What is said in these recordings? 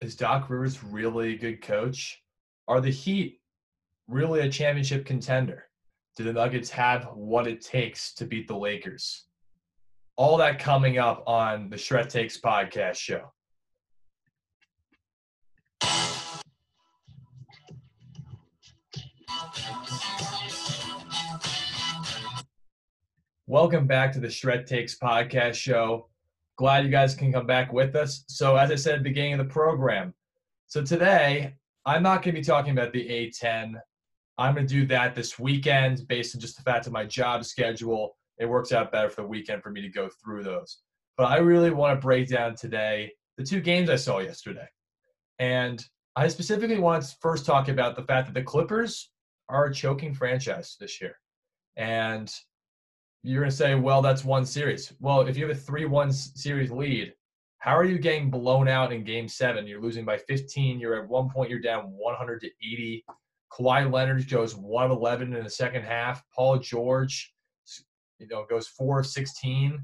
is Doc Rivers really a good coach? Are the Heat really a championship contender? Do the Nuggets have what it takes to beat the Lakers? All that coming up on the Shred Takes podcast show. Welcome back to the Shred Takes podcast show. Glad you guys can come back with us. So, as I said at the beginning of the program, so today I'm not going to be talking about the A10. I'm going to do that this weekend based on just the fact of my job schedule. It works out better for the weekend for me to go through those. But I really want to break down today the two games I saw yesterday. And I specifically want to first talk about the fact that the Clippers are a choking franchise this year. And you're going to say, well, that's one series. Well, if you have a 3 1 series lead, how are you getting blown out in game seven? You're losing by 15. You're at one point, you're down 100 to 80. Kawhi Leonard goes 1 of 11 in the second half. Paul George, you know, goes 4 of 16,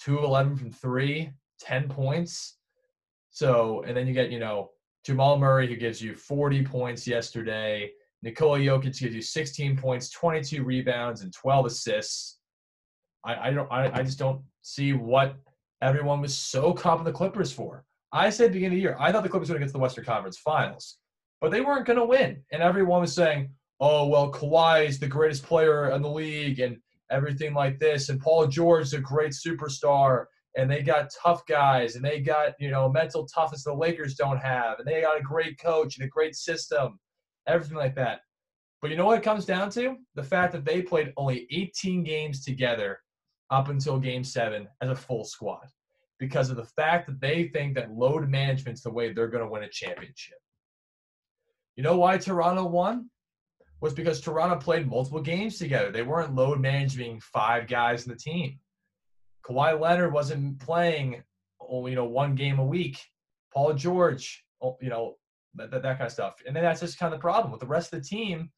2 of 11 from three, 10 points. So, and then you get, you know, Jamal Murray, who gives you 40 points yesterday. Nikola Jokic gives you 16 points, 22 rebounds, and 12 assists. I, I don't I, I just don't see what everyone was so confident the Clippers for. I said beginning of the year, I thought the Clippers were going to get to the Western Conference Finals, but they weren't going to win. And everyone was saying, "Oh well, Kawhi is the greatest player in the league, and everything like this, and Paul George is a great superstar, and they got tough guys, and they got you know mental toughness the Lakers don't have, and they got a great coach and a great system, everything like that." But you know what it comes down to? The fact that they played only 18 games together up until game seven as a full squad because of the fact that they think that load management's the way they're going to win a championship. You know why Toronto won? Was because Toronto played multiple games together. They weren't load managing five guys in the team. Kawhi Leonard wasn't playing only you know one game a week. Paul George, oh, you know that, that, that kind of stuff. And then that's just kind of the problem with the rest of the team.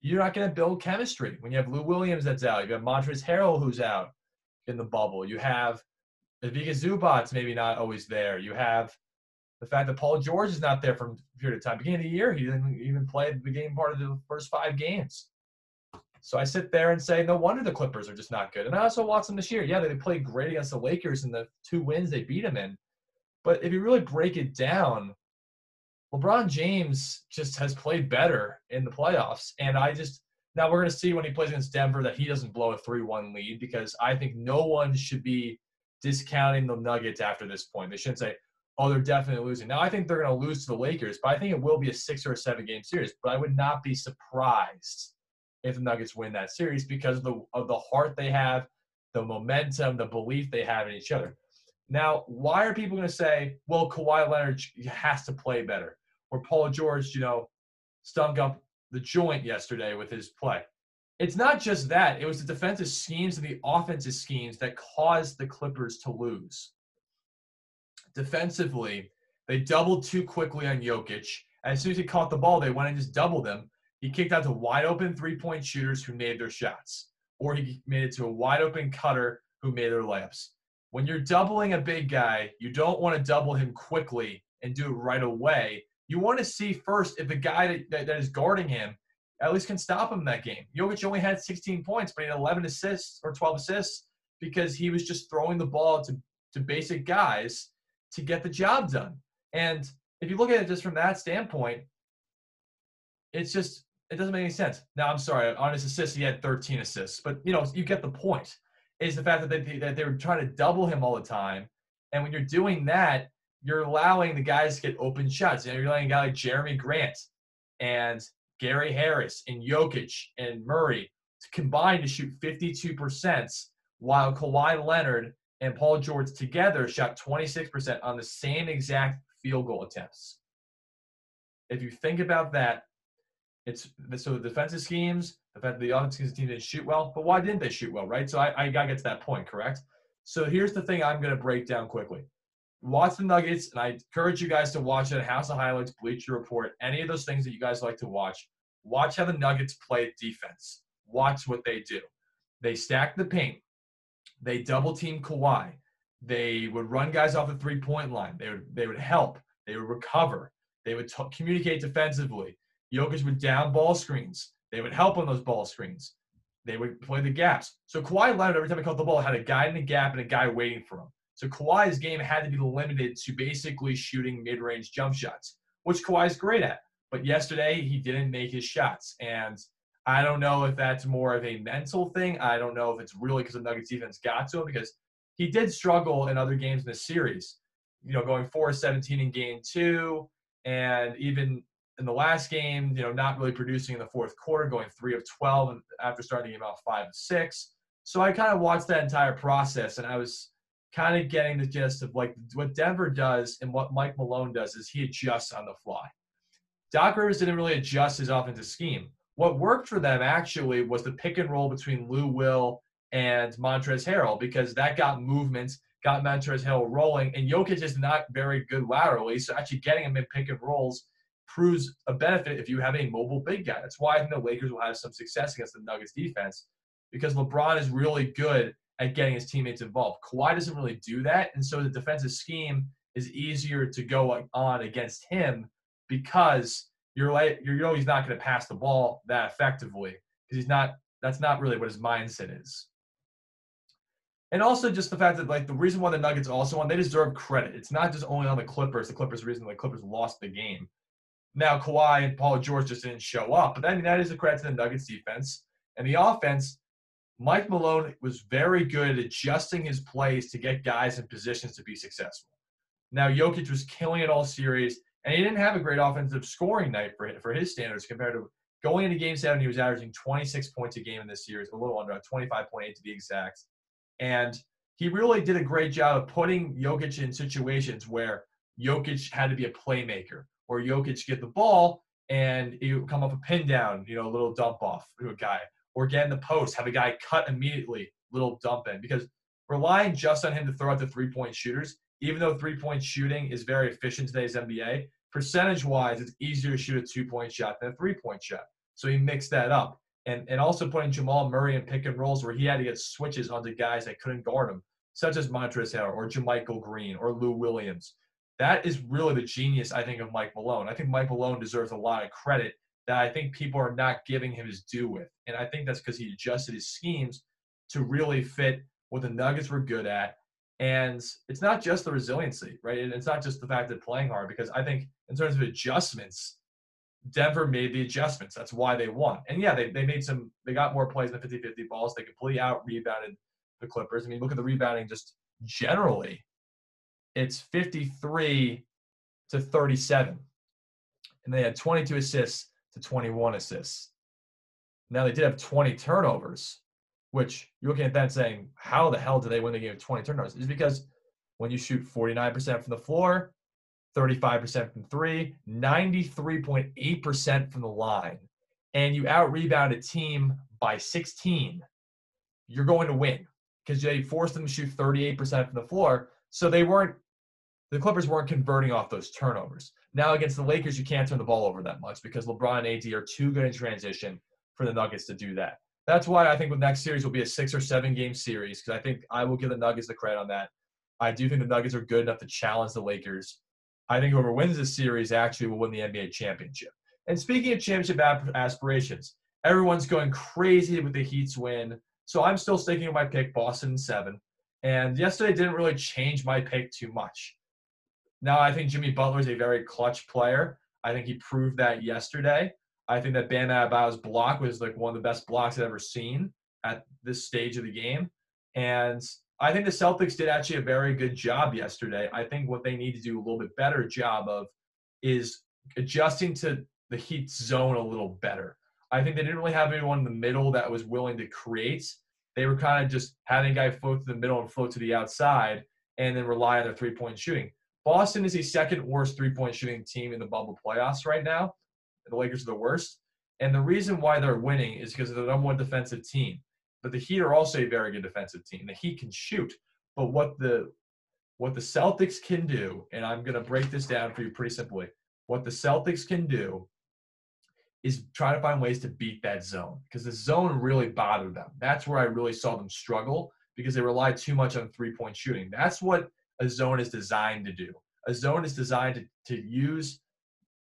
You're not going to build chemistry when you have Lou Williams that's out. You have Montrezl Harrell who's out in the bubble. You have Ivica Zubac's maybe not always there. You have the fact that Paul George is not there a period of time. Beginning of the year, he didn't even play the game part of the first five games. So I sit there and say, no wonder the Clippers are just not good. And I also watch them this year. Yeah, they played great against the Lakers in the two wins they beat them in. But if you really break it down, LeBron James just has played better in the playoffs. And I just now we're going to see when he plays against Denver that he doesn't blow a 3-1 lead because I think no one should be discounting the Nuggets after this point. They shouldn't say, "Oh, they're definitely losing." Now I think they're going to lose to the Lakers, but I think it will be a 6 or a 7 game series, but I would not be surprised if the Nuggets win that series because of the of the heart they have, the momentum, the belief they have in each other. Now, why are people going to say, "Well, Kawhi Leonard has to play better," or Paul George, you know, stunk up the joint yesterday with his play. It's not just that, it was the defensive schemes and the offensive schemes that caused the Clippers to lose. Defensively, they doubled too quickly on Jokic. As soon as he caught the ball, they went and just doubled him. He kicked out to wide open three point shooters who made their shots, or he made it to a wide open cutter who made their layups. When you're doubling a big guy, you don't want to double him quickly and do it right away you want to see first if the guy that, that, is guarding him at least can stop him in that game. Jokic only had 16 points, but he had 11 assists or 12 assists because he was just throwing the ball to, to basic guys to get the job done. And if you look at it just from that standpoint, it's just it doesn't make any sense. Now I'm sorry, on his assists he had 13 assists, but you know you get the point. Is the fact that they that they were trying to double him all the time, and when you're doing that, you're allowing the guys to get open shots. You know, you're letting a guy like Jerami Grant and Gary Harris and Jokic and Murray to combine to shoot 52%, while Kawhi Leonard and Paul George together shot 26% on the same exact field goal attempts. If you think about that, it's so the defensive schemes, the fact that the offensive team didn't shoot well, but why didn't they shoot well, right? So I, I gotta get to that point, correct? So here's the thing I'm gonna break down quickly watch the Nuggets, and I encourage you guys to watch it. House of Highlights, Bleacher Report, any of those things that you guys like to watch. Watch how the Nuggets play defense. Watch what they do. They stack the paint. They double team Kawhi. They would run guys off the three point line. They would they would help. They would recover. They would t- communicate defensively. Jokic would down ball screens. They would help on those ball screens. They would play the gaps. So Kawhi Leonard, every time he caught the ball, had a guy in the gap and a guy waiting for him. So Kawhi's game had to be limited to basically shooting mid-range jump shots, which Kawhi's great at. But yesterday he didn't make his shots, and I don't know if that's more of a mental thing. I don't know if it's really because the Nuggets defense got to him because he did struggle in other games in the series. You know, going 4-17 in game two, and even in the last game, you know, not really producing in the fourth quarter, going three of 12 after starting the game out five of six. So I kind of watched that entire process, and I was kind of getting the gist of like what Denver does and what Mike Malone does is he adjusts on the fly. Doc Rivers didn't really adjust his offensive scheme. What worked for them actually was the pick and roll between Lou Will and Montrezl Harrell because that got movement, got Montrezl Harrell rolling, and Jokic is not very good laterally. So actually getting him in pick and rolls proves a benefit if you have a mobile big guy. That's why I think the Lakers will have some success against the Nuggets defense because LeBron is really good at getting his teammates involved. Kawhi doesn't really do that, and so the defensive scheme is easier to go on against him because you're like you know he's not going to pass the ball that effectively because he's not. That's not really what his mindset is. And also just the fact that like the reason why the Nuggets also won, they deserve credit. It's not just only on the Clippers. The Clippers reason the Clippers lost the game. Now Kawhi and Paul George just didn't show up, but mean that is a credit to the Nuggets defense and the offense. Mike Malone was very good at adjusting his plays to get guys in positions to be successful. Now Jokic was killing it all series, and he didn't have a great offensive scoring night for for his standards compared to going into Game Seven. He was averaging 26 points a game in this series, a little under 25.8 to be exact, and he really did a great job of putting Jokic in situations where Jokic had to be a playmaker, or Jokic get the ball and would come up a pin down, you know, a little dump off to a guy, or get in the post, have a guy cut immediately, little dump in. Because relying just on him to throw out the three point shooters, even though three point shooting is very efficient today's NBA, percentage wise, it's easier to shoot a two point shot than a three point shot. So he mixed that up. And, and also putting Jamal Murray in pick and rolls where he had to get switches onto guys that couldn't guard him, such as Montrezl Harrell or JaMychal Green or Lou Williams. That is really the genius, I think, of Mike Malone. I think Mike Malone deserves a lot of credit that I think people are not giving him his due with. And I think that's because he adjusted his schemes to really fit what the Nuggets were good at. And it's not just the resiliency, right? And it's not just the fact that playing hard, because I think in terms of adjustments, Denver made the adjustments. That's why they won. And yeah, they, they made some, they got more plays than 50 50 balls. They completely out rebounded the Clippers. I mean, look at the rebounding just generally. It's 53 to 37. And they had 22 assists to 21 assists. Now they did have 20 turnovers, which you're looking at that saying, how the hell did they win the game with 20 turnovers? Is because when you shoot 49% from the floor, 35% from three, 93.8% from the line, and you out rebound a team by 16, you're going to win because they forced them to shoot 38% from the floor. So they weren't, the Clippers weren't converting off those turnovers. Now against the Lakers, you can't turn the ball over that much because LeBron and AD are too good in transition for the Nuggets to do that. That's why I think the next series will be a six or seven game series because I think I will give the Nuggets the credit on that. I do think the Nuggets are good enough to challenge the Lakers. I think whoever wins this series actually will win the NBA championship. And speaking of championship aspirations, everyone's going crazy with the Heat's win. So I'm still sticking with my pick, Boston seven. And yesterday didn't really change my pick too much. Now I think Jimmy Butler is a very clutch player. I think he proved that yesterday. I think that Bam Adebayo's block was like one of the best blocks I've ever seen at this stage of the game. And I think the Celtics did actually a very good job yesterday. I think what they need to do a little bit better job of is adjusting to the Heat zone a little better. I think they didn't really have anyone in the middle that was willing to create. They were kind of just having a guy float to the middle and float to the outside and then rely on their three point shooting. Boston is the second worst three point shooting team in the bubble playoffs right now. The Lakers are the worst. And the reason why they're winning is because they're the number one defensive team. But the Heat are also a very good defensive team. The Heat can shoot. But what the what the Celtics can do, and I'm gonna break this down for you pretty simply, what the Celtics can do is try to find ways to beat that zone. Because the zone really bothered them. That's where I really saw them struggle because they relied too much on three-point shooting. That's what a zone is designed to do. A zone is designed to, to use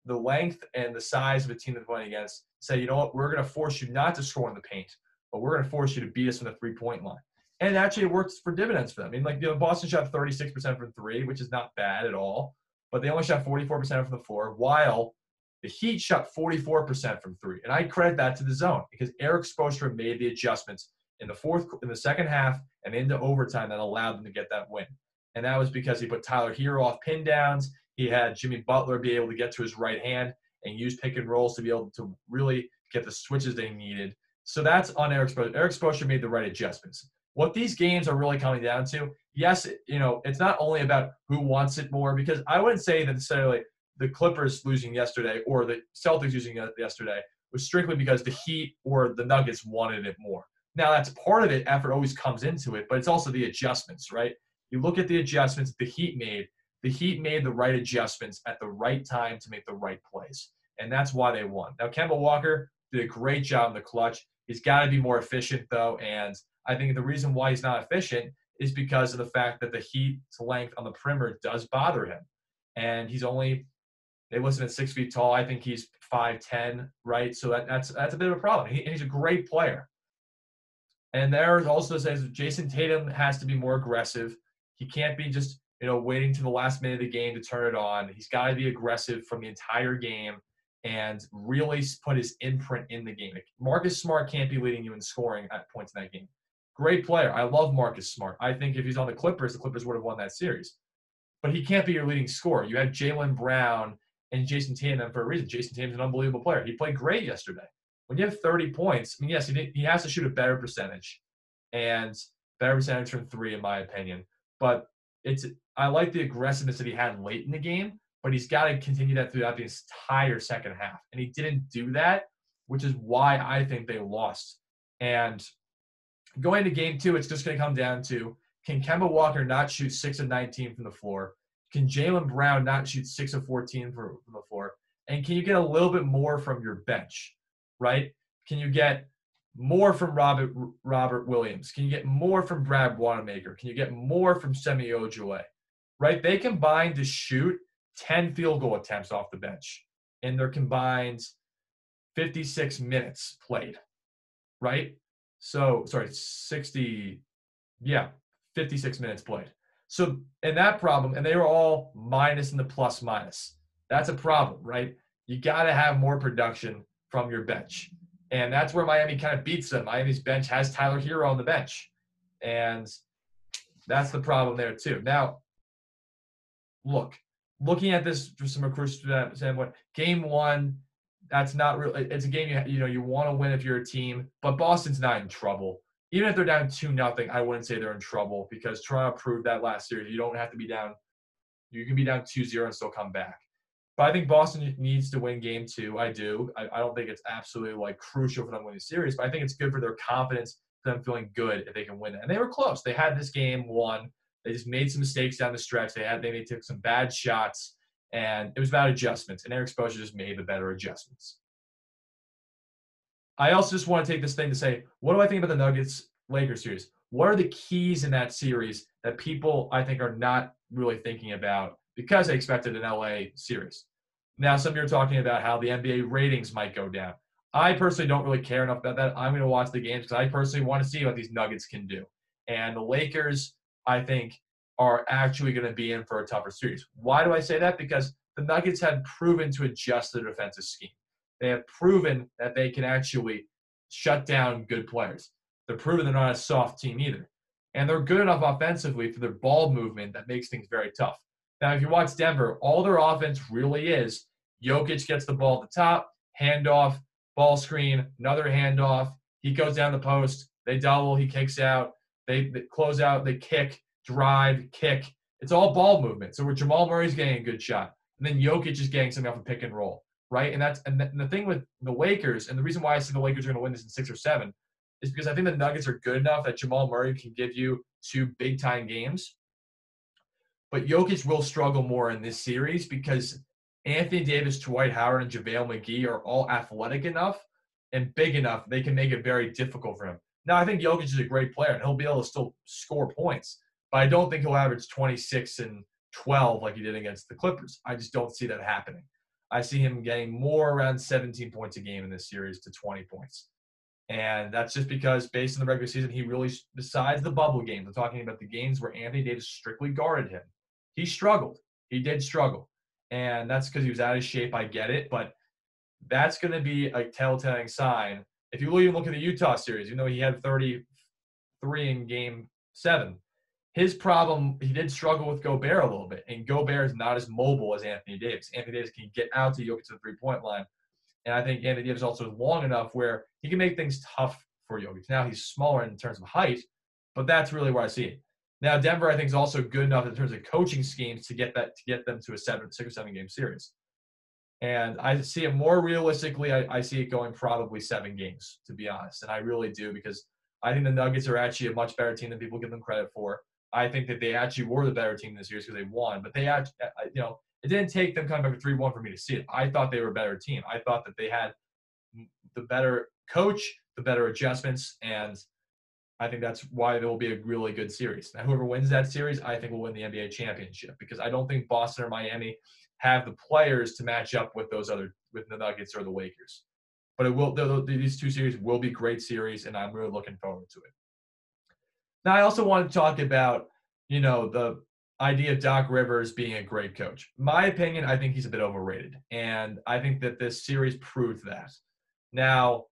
the length and the size of a team that's playing against. Say, you know what, we're going to force you not to score in the paint, but we're going to force you to beat us from the three point line. And actually, it works for dividends for them. I mean, like, you know, Boston shot 36% from three, which is not bad at all, but they only shot 44% from the floor, while the Heat shot 44% from three. And I credit that to the zone because Erik Spoelstra made the adjustments in the fourth, in the second half, and into overtime that allowed them to get that win. And that was because he put Tyler Herro off pin downs. He had Jimmy Butler be able to get to his right hand and use pick and rolls to be able to really get the switches they needed. So that's on Erik Spoelstra. Erik Spoelstra made the right adjustments. What these games are really coming down to, yes, you know, it's not only about who wants it more, because I wouldn't say that necessarily the Clippers losing yesterday or the Celtics losing yesterday was strictly because the Heat or the Nuggets wanted it more. Now that's part of it. Effort always comes into it, but it's also the adjustments, right? You look at the adjustments the Heat made. The Heat made the right adjustments at the right time to make the right plays, and that's why they won. Now Kemba Walker did a great job in the clutch. He's got to be more efficient though, and I think the reason why he's not efficient is because of the fact that the Heat's length on the perimeter does bother him, and he's only they list him at six feet tall. I think he's five ten, right? So that, that's that's a bit of a problem. He, he's a great player. And there also says Jayson Tatum has to be more aggressive. He can't be just you know waiting to the last minute of the game to turn it on. He's got to be aggressive from the entire game and really put his imprint in the game. Marcus Smart can't be leading you in scoring at points in that game. Great player. I love Marcus Smart. I think if he's on the Clippers, the Clippers would have won that series. But he can't be your leading scorer. You had Jaylen Brown and Jayson Tatum for a reason. Jayson Tatum's an unbelievable player. He played great yesterday. When you have 30 points, I mean, yes, he, did, he has to shoot a better percentage and better percentage from three, in my opinion. But it's I like the aggressiveness that he had late in the game, but he's got to continue that throughout the entire second half. And he didn't do that, which is why I think they lost. And going to game two, it's just going to come down to can Kemba Walker not shoot six of 19 from the floor? Can Jaylen Brown not shoot six of 14 from the floor? And can you get a little bit more from your bench, right? Can you get more from Robert Robert Williams? Can you get more from Brad Wanamaker? Can you get more from Semi Ojeleye? Right? They combined to shoot 10 field goal attempts off the bench in their combined 56 minutes played. Right? So sorry, 60, yeah, 56 minutes played. So, and that problem, and they were all minus in the plus minus. That's a problem, right? You got to have more production from your bench. And that's where Miami kind of beats them. Miami's bench has Tyler Herro on the bench. And that's the problem there, too. Now, look, looking at this from some recruits standpoint, game one, that's not really, it's a game you, you know, you want to win if you're a team, but Boston's not in trouble even if they're down two nothing, I wouldn't say they're in trouble because Toronto proved that last series. You don't have to be down. You can be down 2-0 and still come back. But I think Boston needs to win game two. I do. I, I don't think it's absolutely like crucial for them winning the series, but I think it's good for their confidence, for them feeling good if they can win it. And they were close. They had this game won. They just made some mistakes down the stretch. They had they, they took some bad shots, and it was about adjustments. And Erik Spoelstra just made the better adjustments. I also just want to take this thing to say, what do I think about the Nuggets Lakers series? What are the keys in that series that people I think are not really thinking about because they expected an LA series? Now, some of you are talking about how the NBA ratings might go down. I personally don't really care enough about that. I'm going to watch the games because I personally want to see what these Nuggets can do. And the Lakers, I think, are actually going to be in for a tougher series. Why do I say that? Because the Nuggets have proven to adjust their defensive scheme. They have proven that they can actually shut down good players. They're proven they're not a soft team either. And they're good enough offensively for their ball movement that makes things very tough. Now, if you watch Denver, all their offense really is Jokic gets the ball at the top, handoff, ball screen, another handoff. He goes down the post. They double. He kicks out. They, they close out. They kick, drive, kick. It's all ball movement. So where Jamal Murray's getting a good shot, and then Jokic is getting something off a pick and roll right? And that's and the, and the thing with the Lakers, and the reason why I see the Lakers are going to win this in six or seven, is because I think the Nuggets are good enough that Jamal Murray can give you two big time games. But Jokic will struggle more in this series because Anthony Davis, Dwight Howard, and JaVale McGee are all athletic enough and big enough they can make it very difficult for him. Now, I think Jokic is a great player and he'll be able to still score points, but I don't think he'll average 26 and 12 like he did against the Clippers. I just don't see that happening. I see him getting more around 17 points a game in this series to 20 points. And that's just because, based on the regular season, he really, besides the bubble games, I'm talking about the games where Anthony Davis strictly guarded him, he struggled. He did struggle. And that's because he was out of shape. I get it. But that's going to be a telltale sign. If you even look at the Utah series, you know, he had 33 in game seven. His problem, he did struggle with Gobert a little bit. And Gobert is not as mobile as Anthony Davis. Anthony Davis can get out to Jokic to the three point line and I think Anthony Davis also is long enough where he can make things tough for Jokic. Now he's smaller in terms of height, but that's really where I see it. Now Denver, I think, is also good enough in terms of coaching schemes to get that to get them to a seven, six or seven game series. And I see it more realistically. I, I see it going probably seven games, to be honest, and I really do because I think the Nuggets are actually a much better team than people give them credit for. I think that they actually were the better team this year because they won, but they actually, uh, uh, you know, it didn't take them coming back 3 1 for me to see it. I thought they were a better team. I thought that they had the better coach, the better adjustments, and I think that's why it will be a really good series. Now, whoever wins that series, I think will win the NBA championship because I don't think Boston or Miami have the players to match up with those other with the Nuggets or the Lakers. But it will these two series will be great series, and I'm really looking forward to it. Now, I also want to talk about you know the idea of Doc Rivers being a great coach. My opinion, I think he's a bit overrated. And I think that this series proved that. Now,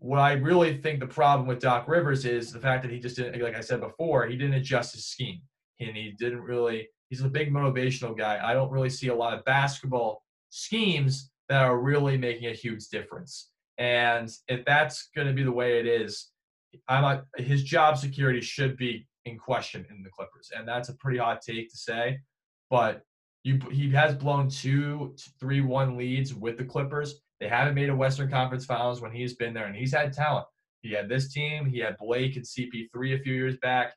what I really think the problem with Doc Rivers is the fact that he just didn't, like I said before, he didn't adjust his scheme. And he didn't really, he's a big motivational guy. I don't really see a lot of basketball schemes that are really making a huge difference. And if that's going to be the way it is, I'm his job security should be in question in the Clippers, and that's a pretty hot take to say. But you, he has blown two, three, one leads with the Clippers. They haven't made a Western Conference Finals when he's been there, and he's had talent. He had this team. He had Blake and CP3 a few years back.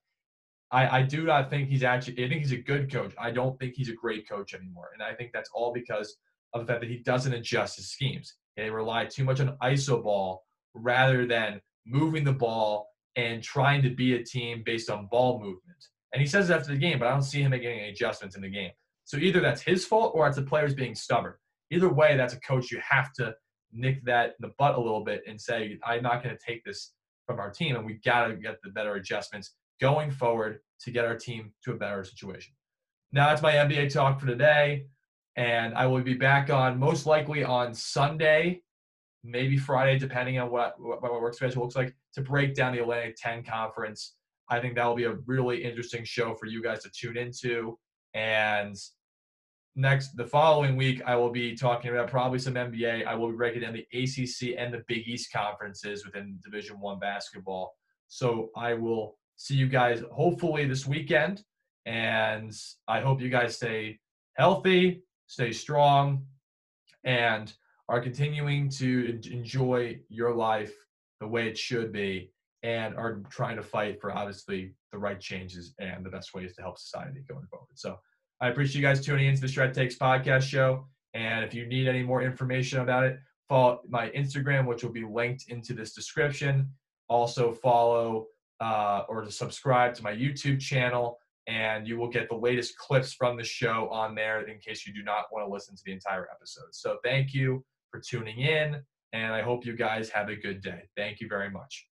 I, I do not think he's actually. I think he's a good coach. I don't think he's a great coach anymore, and I think that's all because of the fact that he doesn't adjust his schemes. They rely too much on iso ball rather than moving the ball and trying to be a team based on ball movement. And he says it after the game, but I don't see him making any adjustments in the game. So either that's his fault or it's the players being stubborn. Either way, that's a coach you have to nick that in the butt a little bit and say, I'm not going to take this from our team, and we got to get the better adjustments going forward to get our team to a better situation. Now that's my NBA talk for today, and I will be back on most likely on Sunday maybe Friday, depending on what, what my work schedule looks like, to break down the Atlantic 10 conference. I think that will be a really interesting show for you guys to tune into. And next, the following week, I will be talking about probably some NBA. I will be breaking down the ACC and the Big East conferences within Division One basketball. So I will see you guys hopefully this weekend. And I hope you guys stay healthy, stay strong, and are continuing to enjoy your life the way it should be and are trying to fight for obviously the right changes and the best ways to help society going forward. So I appreciate you guys tuning into the Shred Takes podcast show. And if you need any more information about it, follow my Instagram, which will be linked into this description. Also follow uh, or to subscribe to my YouTube channel, and you will get the latest clips from the show on there in case you do not want to listen to the entire episode. So thank you for tuning in, and I hope you guys have a good day. Thank you very much.